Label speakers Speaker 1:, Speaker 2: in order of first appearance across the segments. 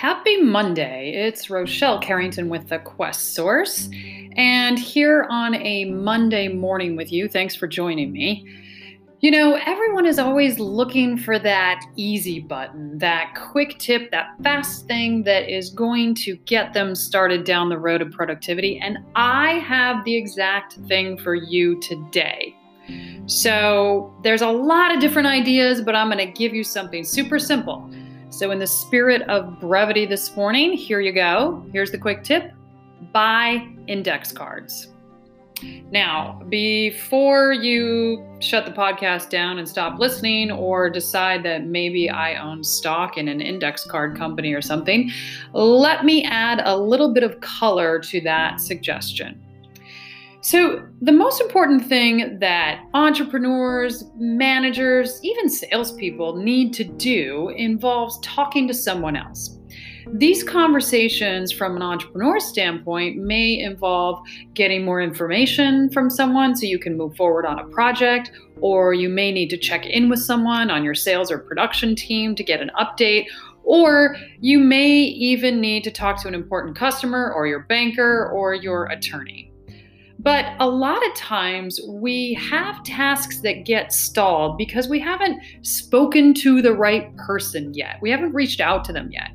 Speaker 1: Happy Monday. It's Rochelle Carrington with the Quest Source. And here on a Monday morning with you, thanks for joining me. You know, everyone is always looking for that easy button, that quick tip, that fast thing that is going to get them started down the road of productivity. And I have the exact thing for you today. So, there's a lot of different ideas, but I'm going to give you something super simple so, in the spirit of brevity this morning, here you go. Here's the quick tip buy index cards. Now, before you shut the podcast down and stop listening or decide that maybe I own stock in an index card company or something, let me add a little bit of color to that suggestion. So, the most important thing that entrepreneurs, managers, even salespeople need to do involves talking to someone else. These conversations, from an entrepreneur standpoint, may involve getting more information from someone so you can move forward on a project, or you may need to check in with someone on your sales or production team to get an update, or you may even need to talk to an important customer, or your banker, or your attorney. But a lot of times we have tasks that get stalled because we haven't spoken to the right person yet. We haven't reached out to them yet.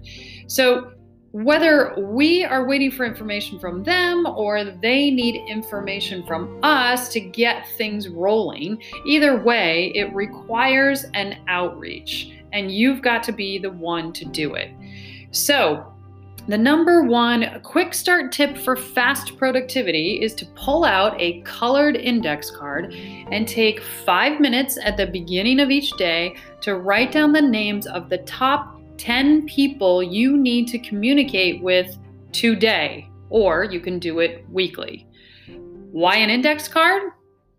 Speaker 1: So, whether we are waiting for information from them or they need information from us to get things rolling, either way, it requires an outreach, and you've got to be the one to do it. So, the number one quick start tip for fast productivity is to pull out a colored index card and take five minutes at the beginning of each day to write down the names of the top 10 people you need to communicate with today, or you can do it weekly. Why an index card?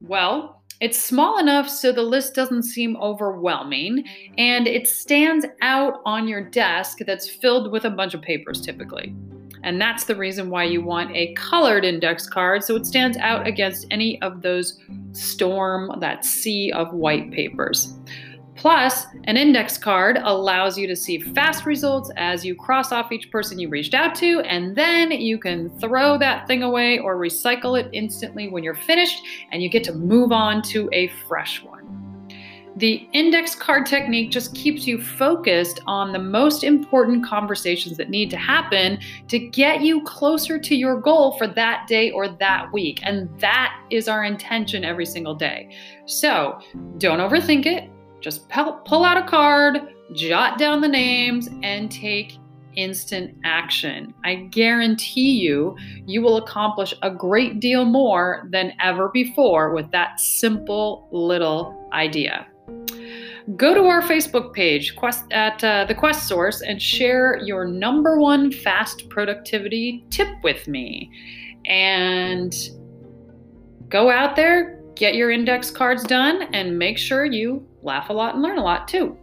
Speaker 1: Well, it's small enough so the list doesn't seem overwhelming, and it stands out on your desk that's filled with a bunch of papers typically. And that's the reason why you want a colored index card so it stands out against any of those storm, that sea of white papers. Plus, an index card allows you to see fast results as you cross off each person you reached out to, and then you can throw that thing away or recycle it instantly when you're finished, and you get to move on to a fresh one. The index card technique just keeps you focused on the most important conversations that need to happen to get you closer to your goal for that day or that week. And that is our intention every single day. So don't overthink it. Just pull out a card, jot down the names, and take instant action. I guarantee you, you will accomplish a great deal more than ever before with that simple little idea. Go to our Facebook page Quest, at uh, the Quest Source and share your number one fast productivity tip with me. And go out there, get your index cards done, and make sure you laugh a lot and learn a lot too.